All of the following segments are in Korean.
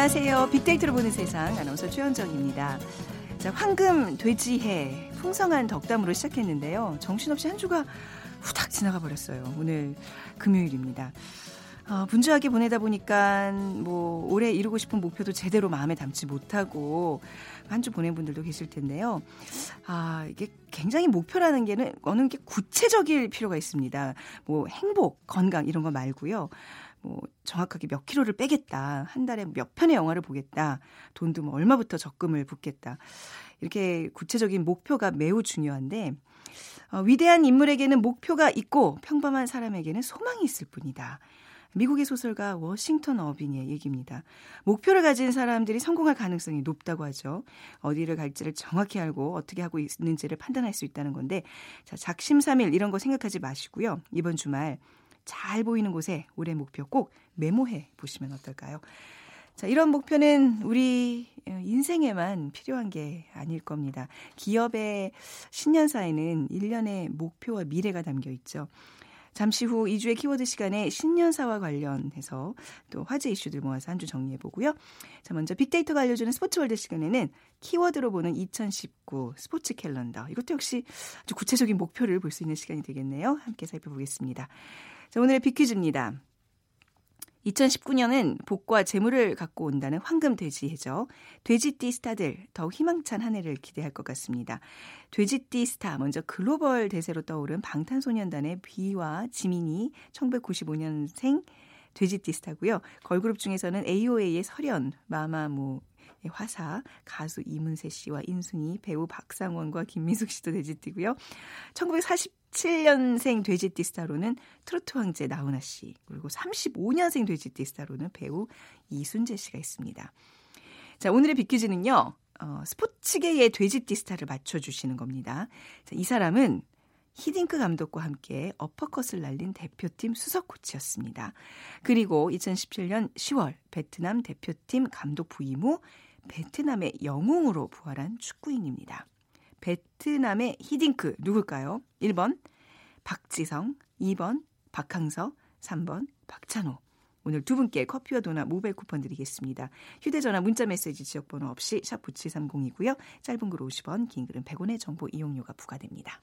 안녕하세요. 빅데이터로 보는 세상 아나운서 최현정입니다. 자, 황금 돼지해 풍성한 덕담으로 시작했는데요. 정신없이 한 주가 후닥 지나가 버렸어요. 오늘 금요일입니다. 어, 분주하게 보내다 보니까 뭐 올해 이루고 싶은 목표도 제대로 마음에 담지 못하고 한 주 보낸 분들도 계실 텐데요. 아, 이게 굉장히 목표라는 게는 어느 게 구체적일 필요가 있습니다. 뭐 행복, 건강 이런 거 말고요. 뭐 정확하게 몇 킬로를 빼겠다. 한 달에 몇 편의 영화를 보겠다. 돈도 뭐 얼마부터 적금을 붓겠다. 이렇게 구체적인 목표가 매우 중요한데 어, 위대한 인물에게는 목표가 있고 평범한 사람에게는 소망이 있을 뿐이다. 미국의 소설가 워싱턴 어빙의 얘기입니다. 목표를 가진 사람들이 성공할 가능성이 높다고 하죠. 어디를 갈지를 정확히 알고 어떻게 하고 있는지를 판단할 수 있다는 건데 자, 작심삼일 이런 거 생각하지 마시고요. 이번 주말 잘 보이는 곳에 올해 목표 꼭 메모해 보시면 어떨까요? 자, 이런 목표는 우리 인생에만 필요한 게 아닐 겁니다. 기업의 신년사에는 일련의 목표와 미래가 담겨 있죠. 잠시 후 이 주의 키워드 시간에 신년사와 관련해서 또 화제 이슈들 모아서 한 주 정리해 보고요. 자, 먼저 빅데이터가 알려주는 스포츠월드 시간에는 키워드로 보는 2019 스포츠 캘린더. 이것도 역시 아주 구체적인 목표를 볼 수 있는 시간이 되겠네요. 함께 살펴보겠습니다. 자, 오늘의 빅퀴즈입니다. 2019년은 복과 재물을 갖고 온다는 황금 돼지 해죠. 돼지띠 스타들 더욱 희망찬 한 해를 기대할 것 같습니다. 돼지띠 스타 먼저 글로벌 대세로 떠오른 방탄소년단의 비와 지민이 1995년생 돼지띠 스타고요. 걸그룹 중에서는 AOA의 설현, 마마무 화사, 가수 이문세 씨와 인순이, 배우 박상원과 김미숙 씨도 돼지띠고요. 1947년생 돼지띠 스타로는 트로트 황제 나훈아 씨, 그리고 35년생 돼지띠 스타로는 배우 이순재 씨가 있습니다. 자, 오늘의 비퀴즈는요. 어, 스포츠계의 돼지띠 스타를 맞춰주시는 겁니다. 자, 이 사람은 히딩크 감독과 함께 어퍼컷을 날린 대표팀 수석 코치였습니다. 그리고 2017년 10월 베트남 대표팀 감독 부임 후 베트남의 영웅으로 부활한 축구인입니다. 베트남의 히딩크 누굴까요? 1번 박지성, 2번 박항서, 3번 박찬호. 오늘 두 분께 커피와 도넛 모바일 쿠폰 드리겠습니다. 휴대전화 문자메시지 지역번호 없이 샵 9730이고요. 짧은 글 50원, 긴 글은 100원의 정보 이용료가 부과됩니다.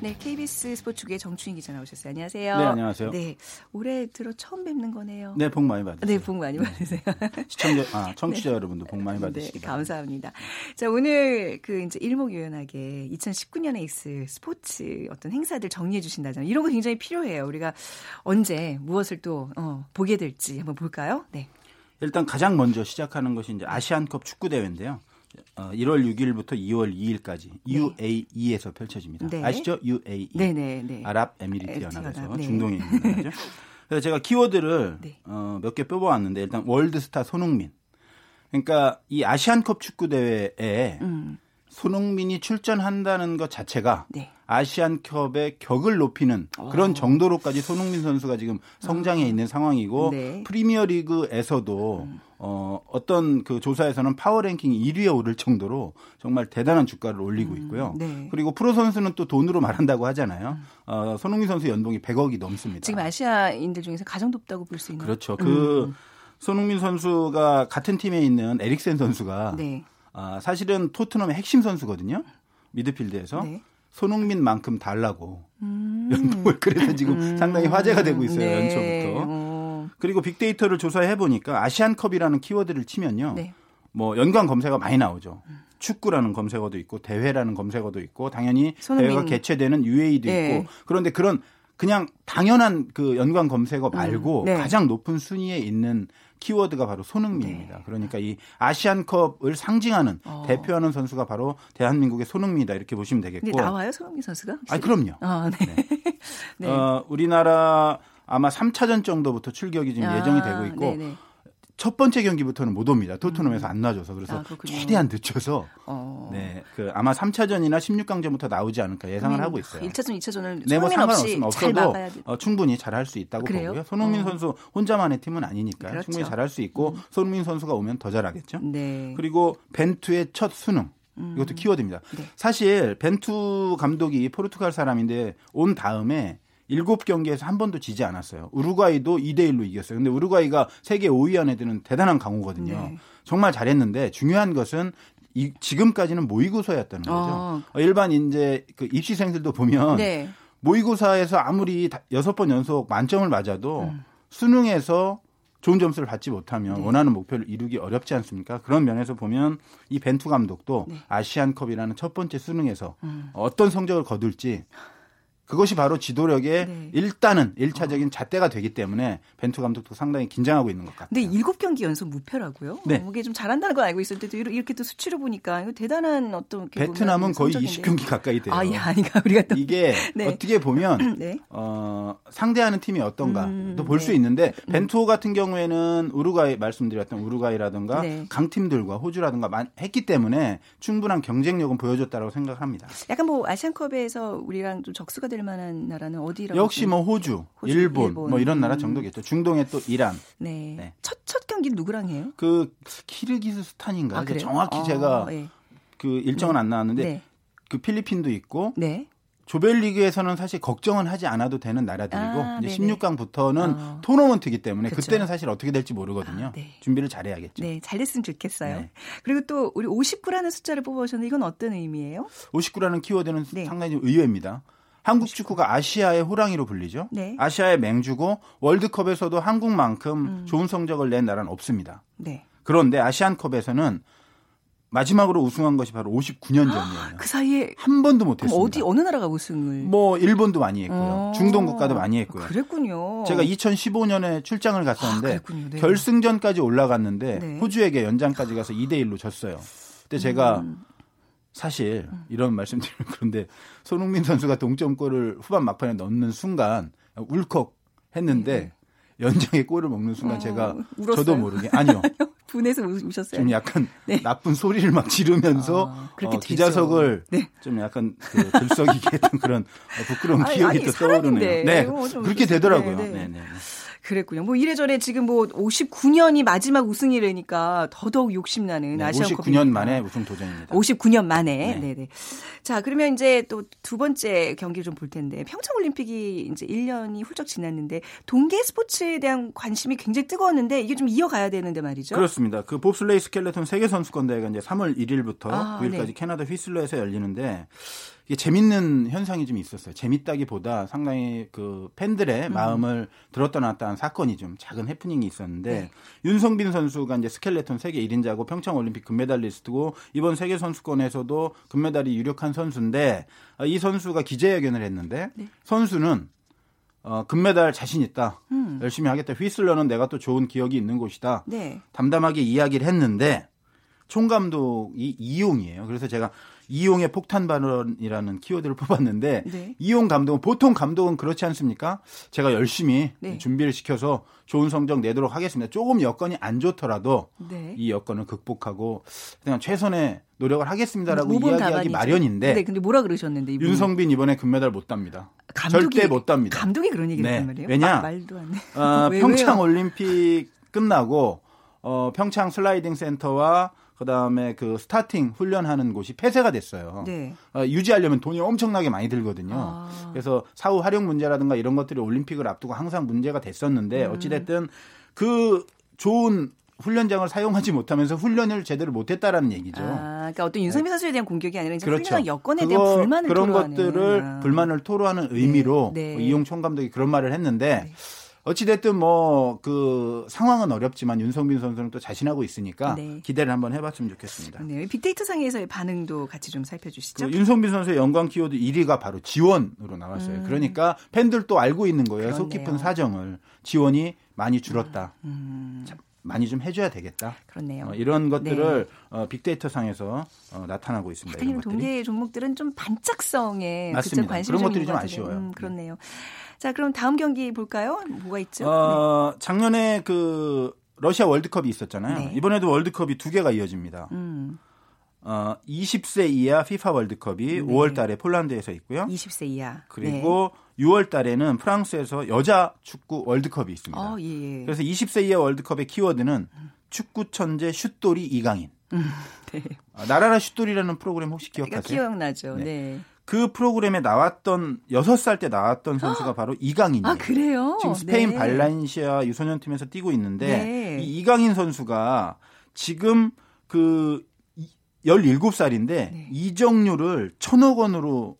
네, KBS 스포츠국의 정춘희 기자 나오셨어요. 안녕하세요. 네, 안녕하세요. 네, 올해 들어 처음 뵙는 거네요. 네, 복 많이 받으세요. 네, 복 많이 받으세요. 네. 시청자, 아, 청취자 네. 여러분도 복 많이 받으시기 네, 감사합니다. 자, 오늘 그 이제 일목요연하게 2019년에 있을 스포츠 어떤 행사들 정리해 주신다잖아요. 이런 거 굉장히 필요해요. 우리가 언제 무엇을 또 어, 보게 될지 한번 볼까요? 네. 일단 가장 먼저 시작하는 것이 이제 아시안컵 축구 대회인데요. 어, 1월 6일부터 2월 2일까지 UAE에서 펼쳐집니다. 네. 아시죠? UAE. 네네, 네. 아랍에미리트 연합에서 네. 중동에 있는 나라죠. 그래서 제가 키워드를 네. 어, 몇 개 뽑아왔는데 일단 월드스타 손흥민. 그러니까 이 아시안컵 축구 대회에 음. 손흥민이 출전한다는 것 자체가 네. 아시안컵의 격을 높이는 그런 어. 정도로까지 손흥민 선수가 지금 성장해 어. 있는 상황이고 네. 프리미어리그에서도 음. 어, 어떤 그 조사에서는 파워랭킹 1위에 오를 정도로 정말 대단한 주가를 올리고 음, 있고요. 음, 네. 그리고 프로 선수는 또 돈으로 말한다고 하잖아요. 음. 어, 손흥민 선수 연봉이 100억이 넘습니다. 지금 아시아인들 중에서 가장 높다고 볼 수 있는. 그렇죠. 그 음. 손흥민 선수가 같은 팀에 있는 에릭센 선수가 네. 아, 사실은 토트넘의 핵심 선수거든요. 미드필드에서. 네. 손흥민만큼 달라고 음. 연봉을 그래서 지금 음. 상당히 화제가 되고 있어요 네. 연초부터. 어. 그리고 빅데이터를 조사해 보니까 아시안컵이라는 키워드를 치면요, 네. 뭐 연관 검색어 많이 나오죠. 축구라는 검색어도 있고 대회라는 검색어도 있고 당연히 손흥민. 대회가 개최되는 UAE도 네. 있고 그런데 그런 그냥 당연한 그 연관 검색어 말고 음. 네. 가장 높은 순위에 있는 키워드가 바로 손흥민입니다. 네. 그러니까 이 아시안컵을 상징하는 어. 대표하는 선수가 바로 대한민국의 손흥민이다 이렇게 보시면 되겠고. 나와요 손흥민 선수가? 아 그럼요. 아, 네. 네. 네. 어, 우리나라 아마 3차전 정도부터 출격이 지금 아, 예정이 되고 있고 네네. 첫 번째 경기부터는 못 옵니다. 토트넘에서 음. 안 놔줘서 그래서 아, 최대한 늦춰서 어. 네, 그 아마 3차전이나 16강전부터 나오지 않을까 예상을 하고 있어요. 1차전, 2차전을 네, 뭐 상관없이 없어도 어, 충분히 잘할 수 있다고 그래요? 보고요. 손흥민 어. 선수 혼자만의 팀은 아니니까 그렇죠. 충분히 잘할 수 있고 음. 손흥민 선수가 오면 더 잘하겠죠. 네. 그리고 벤투의 첫 수능 음. 이것도 키워드입니다. 네. 사실 벤투 감독이 포르투갈 사람인데 온 다음에 일곱 경기에서 한 번도 지지 않았어요. 우루과이도 2대 1로 이겼어요. 근데 우루과이가 세계 5위 안에 드는 대단한 강호거든요. 네. 정말 잘했는데 중요한 것은 이, 지금까지는 모의고사였다는 거죠. 어. 일반 이제 그 입시생들도 보면 네. 모의고사에서 아무리 여섯 번 연속 만점을 맞아도 음. 수능에서 좋은 점수를 받지 못하면 네. 원하는 목표를 이루기 어렵지 않습니까? 그런 면에서 보면 이 벤투 감독도 네. 아시안컵이라는 첫 번째 수능에서 음. 어떤 성적을 거둘지 그것이 바로 지도력의 네. 일단은 1차적인 잣대가 되기 때문에 벤투 감독도 상당히 긴장하고 있는 것 같아요. 근데 7경기 연속 무패라고요? 네. 이게 좀 잘한다는 걸 알고 있었는데도 이렇게 또 수치를 보니까 이거 대단한 어떤 베트남은 거의 성적인데. 20경기 가까이 돼요. 아, 예, 아니가 우리가 또 이게 네. 어떻게 보면 네. 어, 상대하는 팀이 어떤가 음, 또 볼수 네. 있는데 음. 벤투 같은 경우에는 우루과이 말씀드렸던 우루과이라든가 네. 강팀들과 호주라든가 했기 때문에 충분한 경쟁력은 보여줬다고 생각합니다. 약간 뭐 아시안컵에서 우리랑 좀 적수가 될 만한 나라는 어디라고? 역시 뭐 호주, 호주 일본, 일본, 뭐 이런 나라 음. 정도겠죠. 중동에 또 이란. 네. 네. 첫, 첫 경기 누구랑 해요? 그 키르기스스탄인가? 아, 정확히 아, 제가 네. 그 일정은 네. 안 나왔는데 네. 그 필리핀도 있고 네. 조별리그에서는 사실 걱정은 하지 않아도 되는 나라들이고 아, 이제 16강부터는 어. 토너먼트이기 때문에 그쵸. 그때는 사실 어떻게 될지 모르거든요. 아, 네. 준비를 잘해야겠죠. 네, 잘 됐으면 좋겠어요. 네. 그리고 또 우리 59라는 숫자를 뽑아오셨는데 이건 어떤 의미예요? 59라는 키워드는 네. 상당히 의외입니다. 한국 축구가 아시아의 호랑이로 불리죠. 네. 아시아의 맹주고 월드컵에서도 한국만큼 음. 좋은 성적을 낸 나라는 없습니다. 네. 그런데 아시안컵에서는 마지막으로 우승한 것이 바로 59년 전이에요. 그 사이에 한 번도 못했습니다. 어디 어느 나라가 우승을? 뭐 일본도 많이 했고요. 어. 중동 국가도 많이 했고요. 그랬군요. 제가 2015년에 출장을 갔었는데 아, 네. 결승전까지 올라갔는데 네. 호주에게 연장까지 가서 2대 1로 졌어요. 그때 제가 음. 사실 음. 이런 말씀드리면 그런데 손흥민 선수가 동점골을 후반 막판에 넣는 순간 울컥 했는데 네. 연장에 골을 먹는 순간 어, 제가 울었어요? 저도 모르게 아니요. 분해서 우셨어요? 좀 약간 네. 나쁜 소리를 막 지르면서 아, 어, 기자석을 네. 좀 약간 그 들썩이게 했던 그런 부끄러운 기억이 아니, 또 떠오르네요. 네, 그렇게 되더라고요. 네, 네. 네. 그랬군요. 뭐 이래저래 지금 뭐 59년이 마지막 우승이라니까 더더욱 욕심나는 네, 아시안컵 59년 만에 우승 도전입니다. 59년 만에. 네. 네 자, 그러면 이제 또 두 번째 경기를 좀 볼 텐데 평창 올림픽이 이제 1년이 훌쩍 지났는데 동계 스포츠에 대한 관심이 굉장히 뜨거웠는데 이게 좀 이어가야 되는데 말이죠. 그렇습니다. 그 봅슬레이 스켈레톤 세계 선수권 대회가 이제 3월 1일부터 아, 9일까지 네. 캐나다 휘슬러에서 열리는데 이게 재밌는 현상이 좀 있었어요. 재밌다기보다 상당히 그 팬들의 음. 마음을 들었다 놨다 한 사건이 좀 작은 해프닝이 있었는데 네. 윤성빈 선수가 이제 스켈레톤 세계 1인자고 평창 올림픽 금메달리스트고 이번 세계 선수권에서도 금메달이 유력한 선수인데 아, 이 선수가 기자회견을 했는데 네. 선수는 어, 금메달 자신 있다. 음. 열심히 하겠다. 휘슬러는 내가 또 좋은 기억이 있는 곳이다. 네. 담담하게 이야기를 했는데 총 감독이 이용이에요. 그래서 제가 이용의 폭탄 발언이라는 키워드를 뽑았는데 네. 이용 감독은 보통 감독은 그렇지 않습니까? 제가 열심히 네. 준비를 시켜서 좋은 성적 내도록 하겠습니다. 조금 여건이 안 좋더라도 네. 이 여건을 극복하고 그냥 최선의 노력을 하겠습니다라고 이야기하기 답안이죠. 마련인데. 네, 근데 뭐라 그러셨는데 이분은. 윤성빈 이번에 금메달 못 땁니다. 감독이, 절대 못 답니다. 감독이 그런 얘기를 네. 말이에요. 왜냐? 아, 말도 안 해. 어, 평창 올림픽 끝나고 어, 평창 슬라이딩 센터와 그다음에 그 스타팅 훈련하는 곳이 폐쇄가 됐어요. 네. 어, 유지하려면 돈이 엄청나게 많이 들거든요. 아. 그래서 사후 활용 문제라든가 이런 것들이 올림픽을 앞두고 항상 문제가 됐었는데 음. 어찌 됐든 그 좋은 훈련장을 사용하지 못하면서 훈련을 제대로 못했다라는 얘기죠. 아, 그러니까 어떤 윤석민 선수에 대한 공격이 아니라 그렇죠. 훈련 여건에 대한 불만을 그런 토로하는. 것들을 아. 불만을 토로하는 의미로 네. 네. 이용 총 감독이 그런 말을 했는데 네. 어찌됐든 뭐 그 상황은 어렵지만 윤성빈 선수는 또 자신하고 있으니까 네. 기대를 한번 해봤으면 좋겠습니다. 네, 빅데이터 상에서의 반응도 같이 좀 살펴주시죠. 그 윤성빈 선수의 연관 키워드 1위가 바로 지원으로 나왔어요. 음. 그러니까 팬들도 알고 있는 거예요. 속 깊은 사정을 지원이 많이 줄었다. 음. 음. 많이 좀 해줘야 되겠다. 그렇네요. 어, 이런 것들을 네. 어, 빅데이터 상에서 어, 나타나고 있습니다. 이런 동계 종목들은 좀 반짝성에 맞습니다. 그런 것들이 좀 아쉬워요. 음, 그렇네요. 자, 그럼 다음 경기 볼까요? 뭐가 있죠? 어, 네. 작년에 그 러시아 월드컵이 있었잖아요. 네. 이번에도 월드컵이 두 개가 이어집니다. 음. 어, 20세 이하 피파 월드컵이 네. 5월 달에 폴란드에서 있고요. 20세 이하. 그리고 네. 6월 달에는 프랑스에서 여자 축구 월드컵이 있습니다. 어, 예, 예. 그래서 20세 이하 월드컵의 키워드는 축구 천재 슛돌이 이강인. 음, 네. 아, 나라라 슛돌이라는 프로그램 혹시 기억하세요? 기억나죠. 네. 네. 그 프로그램에 나왔던 6살 때 나왔던 선수가 바로 이강인이에요. 아, 그래요? 지금 스페인 네. 발란시아 유소년 팀에서 뛰고 있는데 네. 이 이강인 선수가 지금 그 17살인데 네. 이정률을 천억 원으로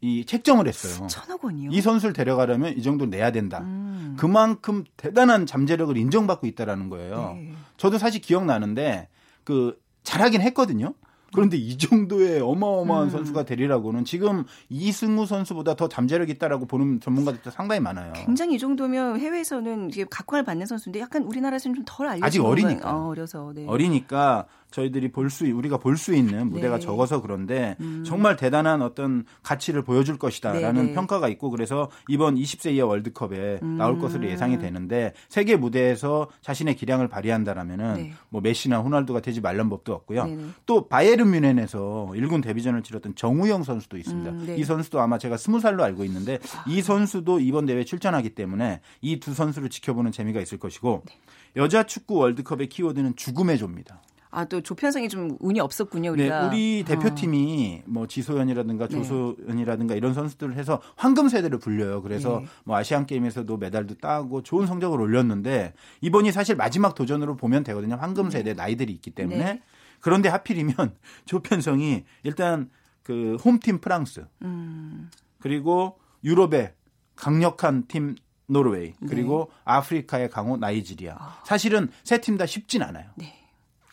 이 책정을 했어요. 천억 원이요? 이 선수를 데려가려면 이 정도 내야 된다. 음. 그만큼 대단한 잠재력을 인정받고 있다라는 거예요. 네. 저도 사실 기억나는데 그 잘하긴 했거든요. 그런데 이 정도의 어마어마한 음. 선수가 되리라고는 지금 이승우 선수보다 더 잠재력 있다라고 보는 전문가들도 상당히 많아요. 굉장히 이 정도면 해외에서는 각광을 받는 선수인데 약간 우리나라에서는 좀 덜 알려져 아직 어리니까. 어, 어려서. 네. 어리니까 저희들이 볼 수 우리가 볼 수 있는 무대가 네. 적어서 그런데 음. 정말 대단한 어떤 가치를 보여줄 것이다라는 네, 네. 평가가 있고 그래서 이번 20세 이하 월드컵에 음. 나올 것으로 예상이 되는데 세계 무대에서 자신의 기량을 발휘한다라면은 네. 뭐 메시나 호날두가 되지 말란 법도 없고요. 네네. 또 바이에른 뮌헨에서 1군 데뷔전을 치렀던 정우영 선수도 있습니다. 음, 네. 이 선수도 아마 제가 20살로 알고 있는데 아. 이 선수도 이번 대회에 출전하기 때문에 이 두 선수를 지켜보는 재미가 있을 것이고 네. 여자 축구 월드컵의 키워드는 죽음의 조입니다. 아, 또 조편성이 좀 운이 없었군요, 우리가. 네, 우리 아. 대표팀이 어. 뭐 지소연이라든가 네. 조소연이라든가 네. 이런 선수들을 해서 황금 세대를 불려요. 그래서 네. 뭐 아시안 게임에서도 메달도 따고 좋은 성적을 올렸는데 이번이 사실 마지막 도전으로 보면 되거든요. 황금 세대 네. 나이들이 있기 때문에. 네. 그런데 하필이면 조편성이 일단 그 홈팀 프랑스. 음. 그리고 유럽의 강력한 팀 노르웨이 그리고 아프리카의 강호 나이지리아. 아. 사실은 세 팀 다 쉽진 않아요. 네.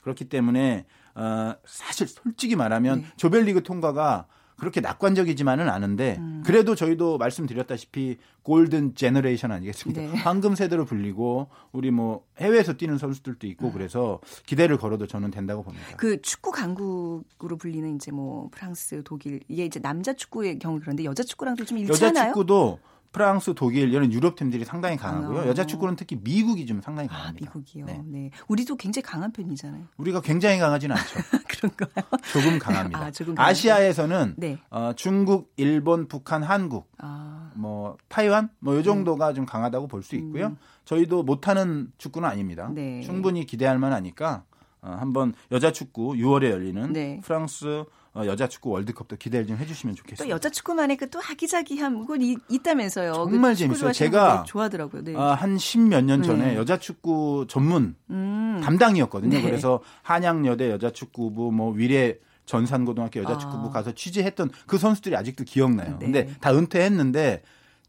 그렇기 때문에 어, 사실 솔직히 말하면 네. 조별리그 통과가 그렇게 낙관적이지만은 않은데 음. 그래도 저희도 말씀드렸다시피 golden generation 아니겠습니까? 네. 황금 세대로 불리고 우리 뭐 해외에서 뛰는 선수들도 있고 음. 그래서 기대를 걸어도 저는 된다고 봅니다. 그 축구 강국으로 불리는 이제 뭐 프랑스, 독일 이게 이제 남자 축구의 경우 그런데 여자 축구랑도 좀 일치하나요? 여자 축구도 프랑스, 독일 이런 유럽 팀들이 상당히 강하고요. 아, 여자 축구는 특히 미국이 좀 상당히 아, 강합니다. 아, 미국이요. 네. 네. 우리도 굉장히 강한 편이잖아요. 우리가 굉장히 강하지는 않죠. 그런가요? 조금 강합니다. 아, 조금 아시아에서는 네. 어, 중국, 일본, 북한, 한국, 아. 뭐 타이완 뭐 요 정도가 음. 좀 강하다고 볼 수 있고요. 음. 저희도 못하는 축구는 아닙니다. 네. 충분히 기대할 만하니까 어, 한번 여자 축구 6월에 열리는 네. 프랑스 어, 여자 축구 월드컵도 기대를 좀 해주시면 좋겠습니다. 또 여자 축구만의 그또 하기자기함 그건 있다면서요. 그 정말 그 재밌어요. 제가 좋아하더라고요. 네. 아, 한 십몇 년 전에 네. 여자 축구 전문 음. 담당이었거든요. 네. 그래서 한양여대 여자 축구부 뭐 위례 전산고등학교 여자 축구부 아. 가서 취재했던 그 선수들이 아직도 기억나요. 네. 근데 다 은퇴했는데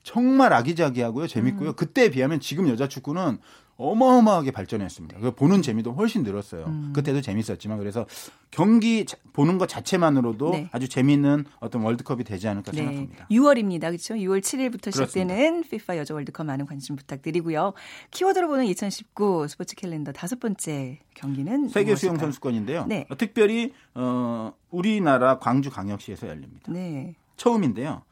정말 아기자기하고요, 재밌고요. 음. 그때에 비하면 지금 여자 축구는 어마어마하게 발전했습니다. 그 보는 재미도 훨씬 늘었어요. 음. 그때도 재밌었지만 그래서 경기 보는 것 자체만으로도 네. 아주 재미있는 어떤 월드컵이 되지 않을까 네. 생각합니다. 6월입니다. 그렇죠? 6월 7일부터 시작되는 FIFA 여자 월드컵 많은 관심 부탁드리고요. 키워드로 보는 2019 스포츠 캘린더 다섯 번째 경기는 세계 수영 선수권인데요. 네. 특별히 어 우리나라 광주 광역시에서 열립니다. 네. 처음인데요.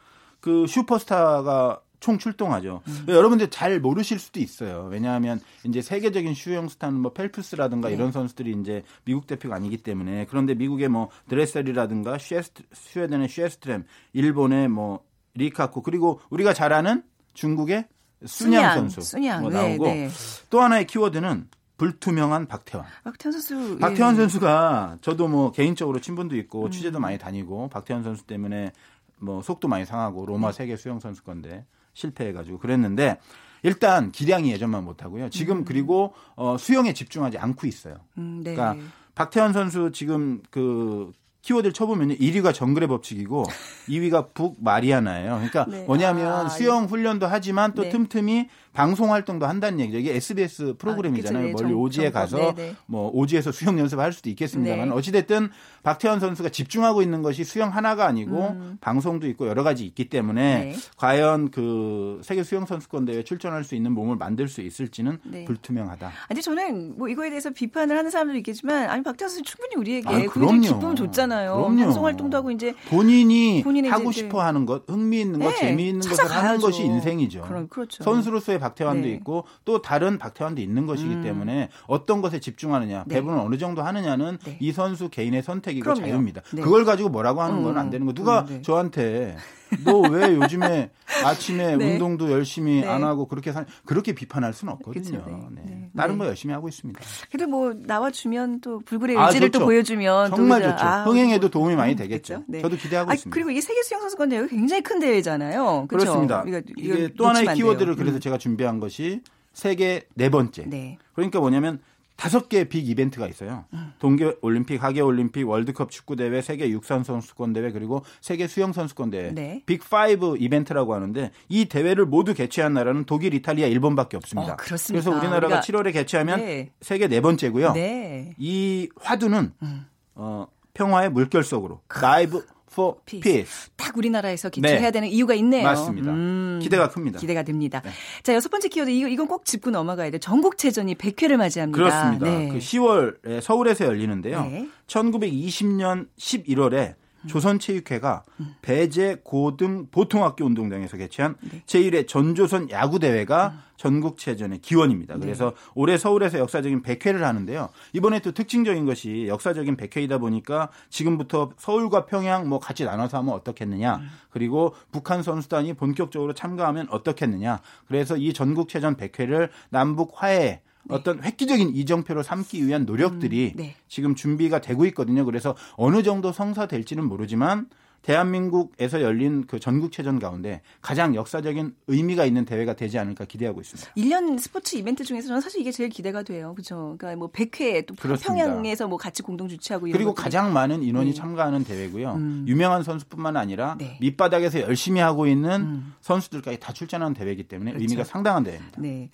그 슈퍼스타가 총 출동하죠. 음. 여러분들 잘 모르실 수도 있어요. 왜냐하면 이제 세계적인 수영 스타는 뭐 펠프스라든가 네. 이런 선수들이 이제 미국 대표가 아니기 때문에 그런데 미국의 뭐 드레셀이라든가 셰스트, 스웨덴의 셰스트룀, 일본의 뭐 리카코 그리고 우리가 잘 아는 중국의 쑨양, 선수 쑨양. 뭐 네, 나오고 네, 네. 또 하나의 키워드는 불투명한 박태환. 박태환 선수. 박태환 예. 선수가 저도 뭐 개인적으로 친분도 있고 음. 취재도 많이 다니고 박태환 선수 때문에 뭐 속도 많이 상하고 로마 네. 세계 수영 선수건데 실패해가지고 그랬는데 일단 기량이 예전만 못하고요. 지금 음. 그리고 어, 수영에 집중하지 않고 있어요. 음, 네. 그러니까 박태환 선수 지금 그 키워드를 쳐보면 1위가 정글의 법칙이고 2위가 북 마리아나예요. 그러니까 네. 뭐냐면 아, 수영 훈련도 하지만 또 네. 틈틈이 방송 활동도 한다는 얘기죠. 이게 SBS 프로그램이잖아요. 아, 네, 멀리 오지에 가서 네네. 네. 뭐 오지에서 수영 연습할 수도 있겠습니다만 네. 어찌됐든 박태환 선수가 집중하고 있는 것이 수영 하나가 아니고 음. 방송도 있고 여러 가지 있기 때문에 네. 과연 그 세계 수영 선수권 대회 출전할 수 있는 몸을 만들 수 있을지는 네. 불투명하다. 아니 저는 뭐 이거에 대해서 비판을 하는 사람도 있겠지만 아니 박태환 선수 충분히 우리에게 아, 그럼요. 기쁨 줬잖아요. 그럼요. 방송 활동도 하고 이제 본인이 하고 싶어 하는 것, 흥미 있는 것, 재미있는 것을 하는 것이 인생이죠. 그럼, 그렇죠. 선수로서의 박태환도 네. 있고 또 다른 박태환도 있는 것이기 음. 때문에 어떤 것에 집중하느냐 네. 배분을 어느 정도 하느냐는 네. 이 선수 개인의 선택이고 그럼요. 자유입니다. 네. 그걸 가지고 뭐라고 하는 건 안 되는 거. 누가 음, 네. 저한테 너 왜 요즘에 아침에 네. 운동도 열심히 네. 안 하고 그렇게 사, 그렇게 비판할 수는 없거든요. 네. 네. 네. 다른 거 열심히 하고 있습니다. 그래도 뭐 나와 주면 또 불굴의 아, 의지를 아, 또 보여주면 정말 좋죠. 아, 흥행에도 도움이 많이 되겠죠. 네. 저도 기대하고 아, 있습니다. 그리고 이 세계 수영 선수권 대회 굉장히 큰 대회잖아요. 그렇죠? 그렇습니다 이거 이게 또 하나의 키워드를 그래서 음. 제가 준비한 것이 세계 네 번째. 그러니까 뭐냐면 다섯 개빅 이벤트가 있어요. 음. 동계 올림픽, 하계 올림픽, 월드컵 축구 대회, 세계 육상 선수권 대회 그리고 세계 수영 선수권 대회. 네. 빅 5 이벤트라고 하는데 이 대회를 모두 개최한 나라는 독일, 이탈리아, 일본밖에 없습니다. 어, 그래서 우리나라가 우리가... 7월에 개최하면 네. 세계 네 번째고요. 네. 이 화두는 음. 어, 평화의 물결 속으로 라이브 for peace. 딱 우리나라에서 기초해야 네. 되는 이유가 있네요. 맞습니다. 음, 기대가 큽니다. 기대가 됩니다. 네. 자, 여섯 번째 키워드 이거 이건 꼭 짚고 넘어가야 돼. 전국체전이 100회를 맞이합니다. 그렇습니다. 네. 그 10월에 서울에서 열리는데요. 1920년 11월에 조선체육회가 배제 고등 보통학교 운동장에서 개최한 네. 제1회 전조선 야구대회가 음. 전국체전의 기원입니다. 그래서 네. 올해 서울에서 역사적인 100회를 하는데요. 이번에 또 특징적인 것이 역사적인 100회이다 보니까 지금부터 서울과 평양 뭐 같이 나눠서 하면 어떻겠느냐. 음. 그리고 북한 선수단이 본격적으로 참가하면 어떻겠느냐. 그래서 이 전국체전 100회를 남북 화해 네. 어떤 획기적인 이정표로 삼기 위한 노력들이 음, 네. 지금 준비가 되고 있거든요. 그래서 어느 정도 성사될지는 모르지만 대한민국에서 열린 그 전국체전 가운데 가장 역사적인 의미가 있는 대회가 되지 않을까 기대하고 있습니다. 1년 스포츠 이벤트 중에서 저는 사실 이게 제일 기대가 돼요. 그렇죠. 그러니까 뭐 100회 또 그렇습니다. 평양에서 뭐 같이 공동 주최하고 그리고 가장 많은 인원이 네. 참가하는 대회고요. 음. 유명한 선수뿐만 아니라 네. 밑바닥에서 열심히 하고 있는 음. 선수들까지 다 출전하는 대회이기 때문에 그렇죠. 의미가 상당한 대회입니다. 네.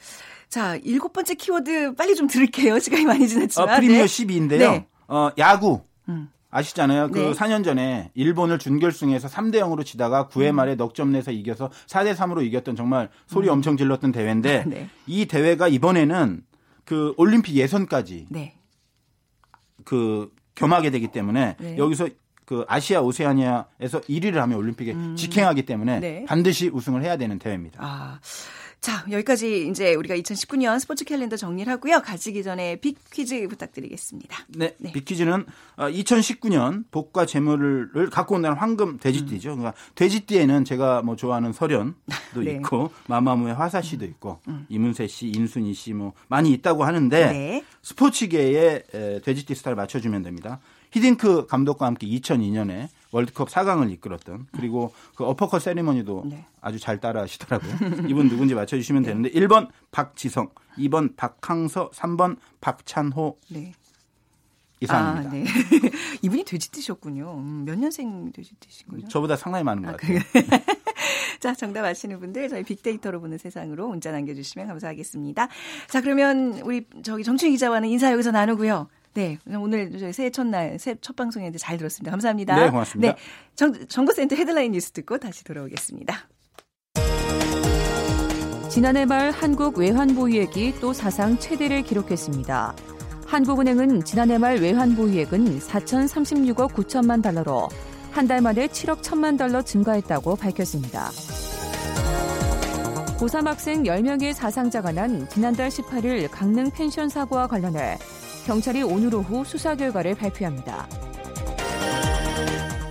자, 일곱 번째 키워드 빨리 좀 들을게요. 시간이 많이 지났지만. 어, 프리미어 네. 12인데요. 네. 어, 야구. 음. 아시잖아요. 그 네. 4년 전에 일본을 준결승에서 3대 0으로 지다가 9회 음. 말에 넉점 내서 이겨서 4대 3으로 이겼던 정말 소리 음. 엄청 질렀던 대회인데 네. 이 대회가 이번에는 그 올림픽 예선까지 네. 그 겸하게 되기 때문에 네. 여기서 그 아시아 오세아니아에서 1위를 하면 올림픽에 음. 직행하기 때문에 네. 반드시 우승을 해야 되는 대회입니다. 아. 자, 여기까지 이제 우리가 2019년 스포츠 캘린더 정리를 하고요. 가지기 전에 빅 퀴즈 부탁드리겠습니다. 네, 네. 빅 퀴즈는 2019년 어, 복과 재물을 갖고 온다는 황금 돼지띠죠. 그러니까 돼지띠에는 제가 뭐 좋아하는 설현도 네. 있고 마마무의 화사 씨도 있고 음. 이문세 씨, 인순이 씨 뭐 많이 있다고 하는데 네. 스포츠계의 돼지띠 스타를 맞춰주면 됩니다. 히딩크 감독과 함께 2002년에 월드컵 4강을 이끌었던 그리고 그 어퍼컷 세리머니도 네. 아주 잘 따라 하시더라고요. 이분 누군지 맞춰주시면 네. 되는데 1번 박지성, 2번 박항서, 3번 박찬호. 네. 이상입니다. 아, 네. 이분이 돼지띠셨군요. 음, 몇 년생 돼지띠신 거죠? 저보다 상당히 많은 것 아, 같아요. 자, 정답 아시는 분들 저희 빅데이터로 보는 세상으로 문자 남겨주시면 감사하겠습니다. 자, 그러면 우리 저기 정춘희 기자와는 인사 여기서 나누고요. 네, 오늘 저희 새해 첫날 새해 첫 방송인데 잘 들었습니다. 감사합니다. 네, 고맙습니다. 네, 정, 정보센터 헤드라인 뉴스 듣고 다시 돌아오겠습니다. 지난해 말 한국 외환보유액이 또 사상 최대를 기록했습니다. 한국은행은 지난해 말 외환보유액은 4,036억 9천만 달러로 한 달 만에 7억 1천만 달러 증가했다고 밝혔습니다. 고3 학생 10명의 사상자가 난 지난달 18일 강릉 펜션 사고와 관련해 경찰이 오늘 오후 수사 결과를 발표합니다.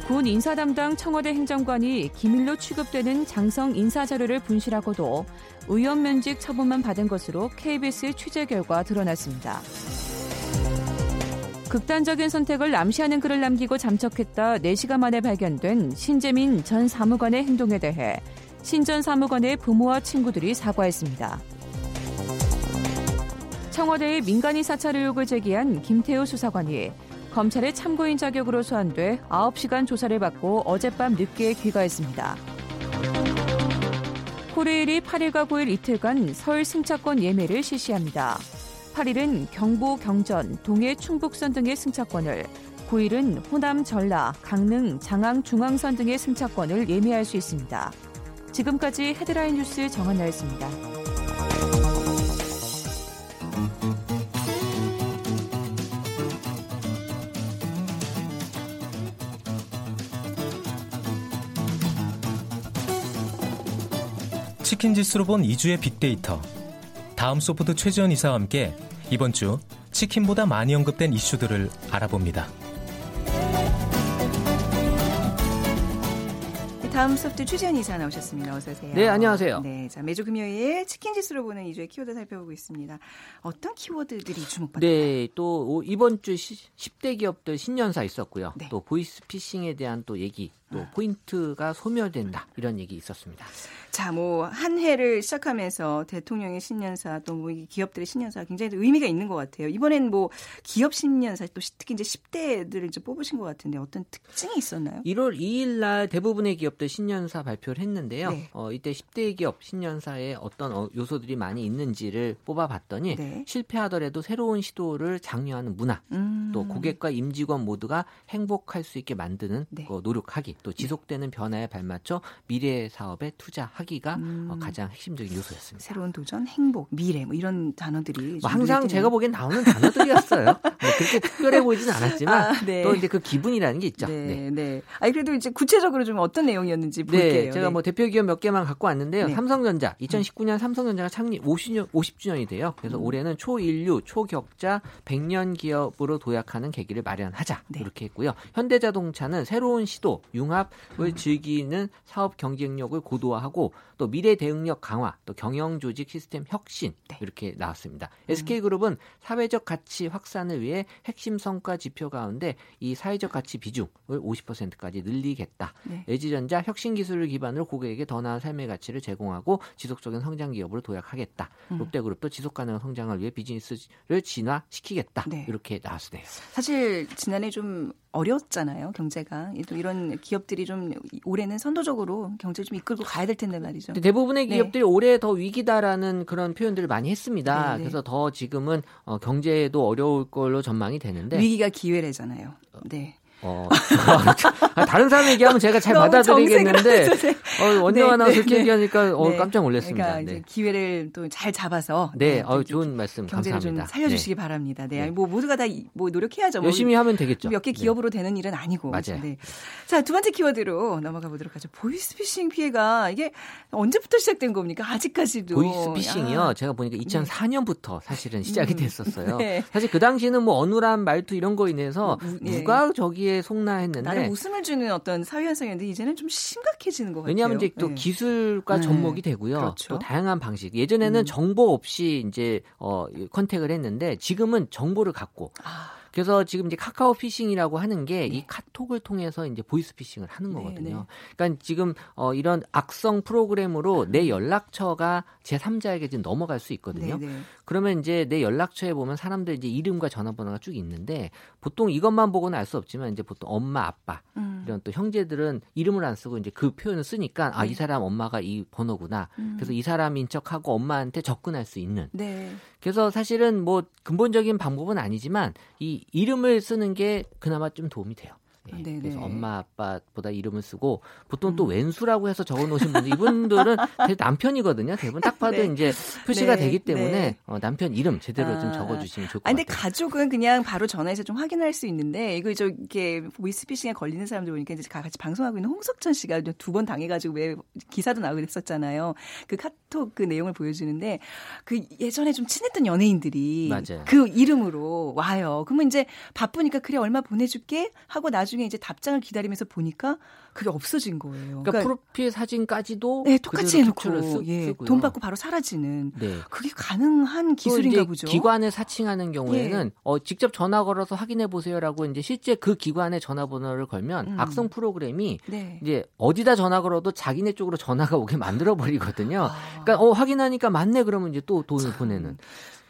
군 인사 담당 청와대 행정관이 기밀로 취급되는 장성 인사 자료를 분실하고도 의원 면직 처분만 받은 것으로 KBS 취재 결과 드러났습니다. 극단적인 선택을 암시하는 글을 남기고 잠적했다 4시간 만에 발견된 신재민 전 사무관의 행동에 대해 신 전 사무관의 부모와 친구들이 사과했습니다. 청와대의 민간인 사찰 의혹을 제기한 김태우 수사관이 검찰의 참고인 자격으로 소환돼 9시간 조사를 받고 어젯밤 늦게 귀가했습니다. 코레일이 8일과 9일 이틀간 서울 승차권 예매를 실시합니다. 8일은 경부, 경전, 동해, 충북선 등의 승차권을 9일은 호남, 전라, 강릉, 장항, 중앙선 등의 승차권을 예매할 수 있습니다. 지금까지 헤드라인 뉴스 정한나였습니다. 치킨 지수로 본 이 주의 빅데이터 다음 소프트 최지원 이사와 함께 이번 주 치킨보다 많이 언급된 이슈들을 알아봅니다. 다음 소프트 최지현 이사 나오셨습니다. 어서 오세요. 네, 안녕하세요. 네, 자 매주 금요일 치킨 지수로 보는 이주의 키워드 살펴보고 있습니다. 어떤 키워드들이 주목받나요? 네, 또 이번 주 10대 기업들 신년사 있었고요. 네. 또 보이스피싱에 대한 또 얘기 또 포인트가 소멸된다 이런 얘기 있었습니다. 자, 뭐 한 해를 시작하면서 대통령의 신년사 또 뭐 기업들의 신년사 굉장히 의미가 있는 것 같아요. 이번엔 뭐 기업 신년사 또 특히 이제 10대들을 이제 뽑으신 것 같은데 어떤 특징이 있었나요? 1월 2일 날 대부분의 기업들 신년사 발표를 했는데요. 네. 어, 이때 10대 기업 신년사에 어떤 어, 요소들이 많이 있는지를 뽑아봤더니 네. 실패하더라도 새로운 시도를 장려하는 문화, 음. 또 고객과 임직원 모두가 행복할 수 있게 만드는 네. 어, 노력하기 또 지속되는 변화에 발맞춰 미래 사업에 투자하기가 어, 음. 가장 핵심적인 요소였습니다. 새로운 도전, 행복, 미래 뭐 이런 단어들이 뭐 항상 제가 보기엔 나오는 단어들이었어요. 뭐 그렇게 특별해 보이지는 않았지만 아, 네. 또 이제 그 기분이라는 게 있죠. 네, 네. 네. 아니 그래도 이제 구체적으로 좀 어떤 내용이었는지 네, 볼게요. 네, 제가 뭐 대표 기업 몇 개만 갖고 왔는데요. 네. 삼성전자 2019년 삼성전자가 창립 50년 50주년이 돼요. 그래서 음. 올해는 초인류, 초격자 100년 기업으로 도약하는 계기를 마련하자 네. 이렇게 했고요. 현대자동차는 새로운 시도, 융합을 즐기는 사업 경쟁력을 고도화하고 또 미래 대응력 강화, 또 경영 조직 시스템 혁신 네. 이렇게 나왔습니다. 음. SK그룹은 사회적 가치 확산을 위해 핵심 성과 지표 가운데 이 사회적 가치 비중을 50%까지 늘리겠다. 네. LG전자 혁신 기술을 기반으로 고객에게 더 나은 삶의 가치를 제공하고 지속적인 성장 기업으로 도약하겠다. 음. 롯데그룹도 지속 가능한 성장을 위해 비즈니스를 진화시키겠다. 네. 이렇게 나왔어요. 사실 지난해 좀 어려웠잖아요, 경제가. 또 이런 기업들이 좀 올해는 선도적으로 경제를 좀 이끌고 가야 될 텐데 말이죠. 대부분의 네. 기업들이 네. 올해 더 위기다라는 그런 표현들을 많이 했습니다. 네, 네. 그래서 더 지금은 어, 경제도 어려울 걸로 전망이 되는데 위기가 기회래잖아요. 네. 어, 다른 사람 얘기하면 제가 잘 받아들이겠는데 어, 원영 네, 아나운서 네, 얘기하니까 네. 어, 깜짝 놀랐습니다. 그러니까 네. 기회를 또 잘 잡아서 네, 네 어, 좋은 말씀 경제를 감사합니다. 좀 살려주시기 네. 바랍니다. 네, 뭐 모두가 다 뭐 노력해야죠. 뭐 열심히 하면 되겠죠. 몇 개 기업으로 되는 일은 아니고 맞아요. 네. 자, 두 번째 키워드로 넘어가 보도록 하죠. 보이스피싱 피해가 이게 언제부터 시작된 겁니까? 아직까지도 보이스피싱이요. 아. 제가 보니까 2004년부터 사실은 시작이 음. 됐었어요. 사실 그 당시는 뭐 어눌한 말투 이런 거 인해서 누가 저기 에 속나 했는데 나름 웃음을 주는 어떤 사회 현상이었는데 이제는 좀 심각해지는 것 같아요. 왜냐하면 이제 또 네. 기술과 네. 접목이 되고요. 그렇죠. 또 다양한 방식. 예전에는 음. 정보 없이 이제 어 contact을 했는데 지금은 정보를 갖고 아. 그래서 지금 이제 카카오 피싱이라고 하는 게이 네. 카톡을 통해서 이제 보이스 피싱을 하는 네, 거거든요. 네, 네. 그러니까 지금 어 이런 악성 프로그램으로 내 음. 연락처가 제 3자에게 지금 넘어갈 수 있거든요. 네, 네. 그러면 이제 내 연락처에 보면 사람들 이제 이름과 전화번호가 쭉 있는데 보통 이것만 보고는 알 수 없지만 이제 보통 엄마, 아빠 음. 이런 또 형제들은 이름을 안 쓰고 이제 그 표현을 쓰니까 아 이 사람 엄마가 이 번호구나. 음. 그래서 이 사람인 척하고 엄마한테 접근할 수 있는. 그래서 사실은 뭐 근본적인 방법은 아니지만 이 이름을 쓰는 게 그나마 좀 도움이 돼요. 네, 네 그래서 엄마 아빠보다 이름을 쓰고 보통 또 음. 왼수라고 해서 적어 놓으신 분들 이분들은 남편이거든요. 대부분 딱 봐도 네. 이제 표시가 네. 되기 때문에 네. 어, 남편 이름 제대로 아. 좀 적어 주시면 좋을 것 아, 근데 같아요. 가족은 그냥 바로 전화해서 좀 확인할 수 있는데 이거 저 이렇게 보이스피싱에 걸리는 사람들 보니까 이제 같이 방송하고 있는 홍석천 씨가 두 번 당해 가지고 왜 기사도 나오고 그랬었잖아요. 그 카톡 그 내용을 보여주는데 그 예전에 좀 친했던 연예인들이 맞아요. 그 이름으로 와요. 그러면 이제 바쁘니까 그래 얼마 보내줄게 하고 나중에 이제 답장을 기다리면서 보니까 그게 없어진 거예요. 그러니까, 그러니까 프로필 사진까지도 네, 똑같이 해놓고 쓰, 예, 돈 받고 바로 사라지는 네. 그게 가능한 기술인가 보죠. 기관에 사칭하는 경우에는 예. 어, 직접 전화 걸어서 확인해 보세요라고 이제 실제 그 기관의 전화번호를 걸면 음. 악성 프로그램이 네. 이제 어디다 전화 걸어도 자기네 쪽으로 전화가 오게 만들어 버리거든요. 아. 그러니까 어 확인하니까 맞네 그러면 이제 또 돈을 참. 보내는.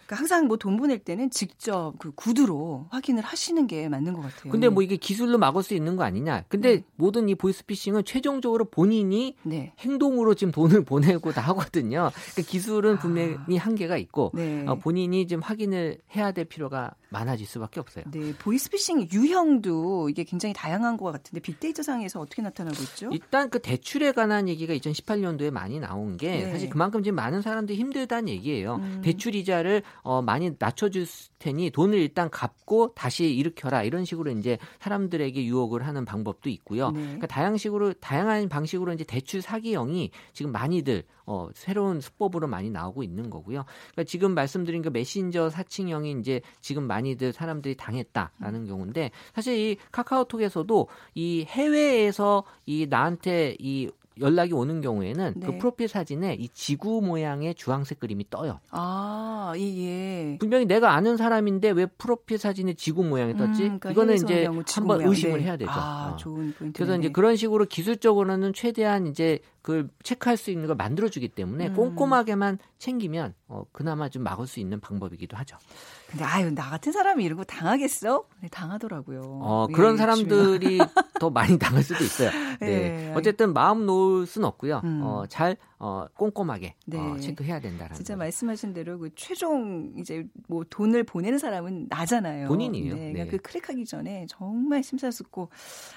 그러니까 항상 뭐 돈 보낼 때는 직접 그 구두로 확인을 하시는 게 맞는 것 같아요. 근데 뭐 이게 기술로 막을 수 있는 거 아니냐? 근데 네. 모든 이 보이스피싱은 최종적으로 본인이 네. 행동으로 지금 돈을 보내고 다 하거든요. 그러니까 기술은 아. 분명히 한계가 있고 네. 어, 본인이 좀 확인을 해야 될 필요가 많아질 수밖에 없어요. 네, 보이스피싱 유형도 이게 굉장히 다양한 것 같은데 빅데이터 상에서 어떻게 나타나고 있죠? 일단 그 대출에 관한 얘기가 2018년도에 많이 나온 게 네. 사실 그만큼 지금 많은 사람들이 힘들다는 얘기예요. 음. 대출 이자를 어, 많이 낮춰줄 테니 돈을 일단 갚고 다시 일으켜라 이런 식으로 이제 사람들에게 유혹을 하는 방법도 있고요. 네. 그러니까 다양식으로 다양한 방식으로 이제 대출 사기형이 지금 많이들 어, 새로운 수법으로 많이 나오고 있는 거고요. 그러니까 지금 말씀드린 그 메신저 사칭형이 이제 지금 많이들 사람들이 당했다라는 음. 경우인데 사실 이 카카오톡에서도 이 해외에서 이 나한테 이 연락이 오는 경우에는 그 네. 그 프로필 사진에 이 지구 모양의 주황색 그림이 떠요. 아, 예. 분명히 내가 아는 사람인데 왜 프로필 사진에 지구 모양이 떴지? 음, 그러니까 이거는 이제 한번 의심을 네. 해야 되죠. 아, 어. 좋은 포인트. 그래서 이제 그런 식으로 기술적으로는 최대한 이제 그걸 체크할 수 있는 걸 만들어주기 때문에 음. 꼼꼼하게만 챙기면 어, 그나마 좀 막을 수 있는 방법이기도 하죠. 근데 아유 나 같은 사람이 거 당하겠어? 네, 당하더라고요. 어, 그런 예, 사람들이 더 많이 당할 수도 있어요. 네. 네. 어쨌든 마음 놓을 순 없고요. 음. 어, 잘 어, 꼼꼼하게 어, 네. 어, 체크해야 된다라는. 진짜 거. 말씀하신 대로 그 최종 이제 뭐 돈을 보내는 사람은 나잖아요. 본인이에요. 네, 그러니까 네. 그 클릭하기 전에 정말 심사숙고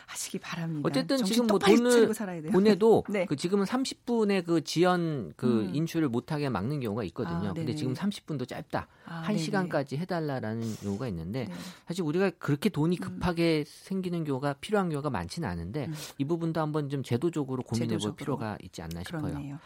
하시기 바랍니다. 어쨌든 지금 뭐 돈을 보내도 네. 그 지금은 30분의 그 지연 그 음. 인출을 못하게 막는 경우가 있거든요. 아, 근데 지금 30분도 짧다. 아, 1시간까지 해달라라는 경우가 있는데 네. 사실 우리가 그렇게 돈이 음. 급하게 음. 생기는 경우가 필요한 경우가 많지는 않은데 음. 이 부분도 한번 좀 제도적으로 고민해 볼 필요가 있지 않나 싶어요. 그렇네요.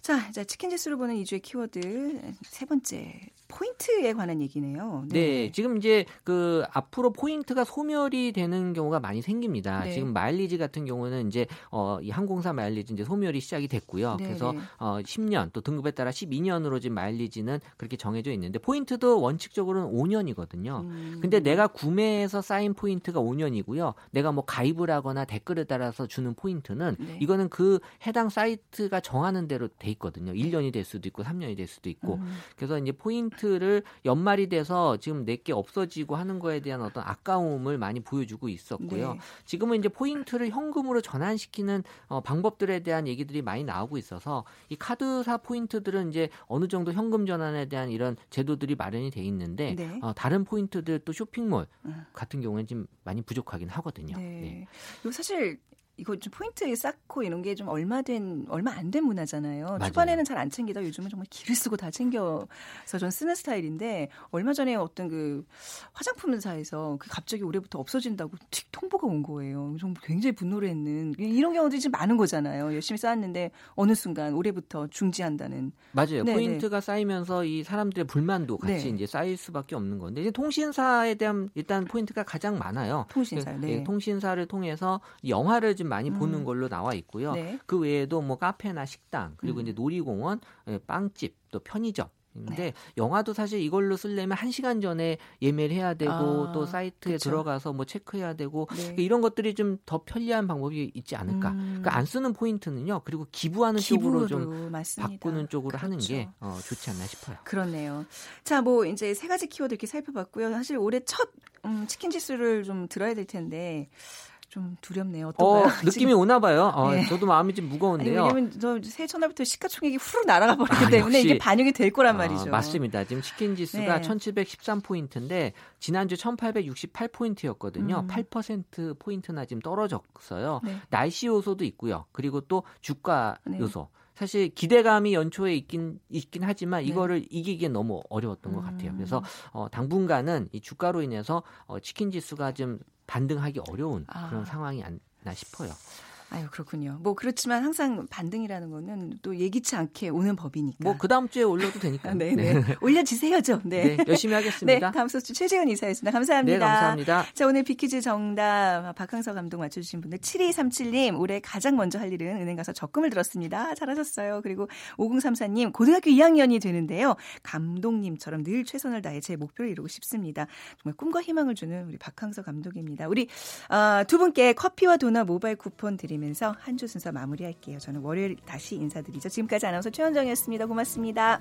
자, 이제 치킨 지수를 보는 이주의 키워드 세 번째 포인트에 관한 얘기네요. 네. 네. 지금 이제 그 앞으로 포인트가 소멸이 되는 경우가 많이 생깁니다. 네. 지금 마일리지 같은 경우는 이제 어, 이 항공사 마일리지 이제 소멸이 시작이 됐고요. 네. 그래서 네. 어, 10년 또 등급에 따라 12년으로 지금 마일리지는 그렇게 정해져 있는데 포인트도 원칙적으로는 5년이거든요. 음. 근데 내가 구매해서 쌓인 포인트가 5년이고요. 내가 뭐 가입을 하거나 댓글에 따라서 주는 포인트는 네. 이거는 그 해당 사이트가 정하는 대로 돼 있거든요. 1년이 될 수도 있고 3년이 될 수도 있고. 음. 그래서 이제 포인트 포인트를 연말이 돼서 지금 내게 없어지고 하는 거에 대한 어떤 아까움을 많이 보여주고 있었고요. 네. 지금은 이제 포인트를 현금으로 전환시키는 어, 방법들에 대한 얘기들이 많이 나오고 있어서 이 카드사 포인트들은 이제 어느 정도 현금 전환에 대한 이런 제도들이 마련이 돼 있는데 네. 어, 다른 포인트들 또 쇼핑몰 음. 같은 경우에는 좀 많이 부족하긴 하거든요. 네. 네. 사실 이거 좀 포인트 쌓고 이런 게 좀 얼마 된 얼마 안 된 문화잖아요. 맞아요. 초반에는 잘 안 챙기다 요즘은 정말 길을 쓰고 다 챙겨서 전 쓰는 스타일인데 얼마 전에 어떤 그 화장품사에서 그 갑자기 올해부터 없어진다고 틱 통보가 온 거예요. 좀 굉장히 분노를 했는 이런 경우들이 지금 많은 거잖아요. 열심히 쌓았는데 어느 순간 올해부터 중지한다는. 맞아요. 네네. 포인트가 쌓이면서 이 사람들의 불만도 같이 네. 이제 쌓일 수밖에 없는 건데 이제 통신사에 대한 일단 포인트가 가장 많아요. 통신사. 네. 네. 통신사를 통해서 영화를 좀 많이 음. 보는 걸로 나와 있고요. 네. 그 외에도 뭐 카페나 식당 그리고 음. 이제 놀이공원, 예, 빵집 또 편의점 근데 네. 영화도 사실 이걸로 쓰려면 한시간 전에 예매를 해야 되고 아, 또 사이트에 그쵸. 들어가서 뭐 체크해야 되고 네. 그러니까 이런 것들이 좀 더 편리한 방법이 있지 않을까. 음. 그러니까 안 쓰는 포인트는요. 그리고 기부하는 쪽으로 좀 맞습니다. 바꾸는 쪽으로 그렇죠. 하는 게 어, 좋지 않나 싶어요. 그렇네요. 자, 뭐 이제 세 가지 키워드 이렇게 살펴봤고요. 사실 올해 첫 음, 치킨 지수를 좀 들어야 될 텐데 좀 두렵네요. 어떤가요? 어, 느낌이 오나 봐요. 어, 네. 저도 마음이 좀 무거운데요. 아니, 왜냐면 저 새해 첫날부터 시가총액이 후루 날아가 버리기 아, 때문에 이게 반영이 될 거란 아, 말이죠. 맞습니다. 지금 치킨 지수가 네. 1713포인트인데 지난주 1868포인트였거든요. 음. 8% 포인트나 지금 떨어졌어요. 네. 날씨 요소도 있고요. 그리고 또 주가 네. 요소. 사실 기대감이 연초에 있긴 있긴 하지만 네. 이거를 네. 이기기엔 너무 어려웠던 음. 것 같아요. 그래서 어, 당분간은 이 주가로 인해서 어, 치킨 지수가 좀 반등하기 어려운 아. 그런 상황이 아나 싶어요. 아유 그렇군요. 뭐 그렇지만 항상 반등이라는 거는 또 예기치 않게 오는 법이니까. 뭐 그 다음 주에 올려도 되니까. 네, 네. 네. 올려주세요죠. 네. 네. 열심히 하겠습니다. 네, 다음 소수 최재현 이사였습니다. 감사합니다. 네, 감사합니다. 자, 오늘 비키즈 정답 박항서 감독 맞춰주신 분들 7237님 올해 가장 먼저 할 일은 은행 가서 적금을 들었습니다. 잘하셨어요. 그리고 5034님 고등학교 2학년이 되는데요. 감독님처럼 늘 최선을 다해 제 목표를 이루고 싶습니다. 정말 꿈과 희망을 주는 우리 박항서 감독입니다. 우리 어, 두 분께 커피와 도넛 모바일 쿠폰 드립니다. 드리면서 한 주 순서 마무리할게요. 저는 월요일 다시 인사드리죠. 지금까지 아나운서 최현정이었습니다. 고맙습니다.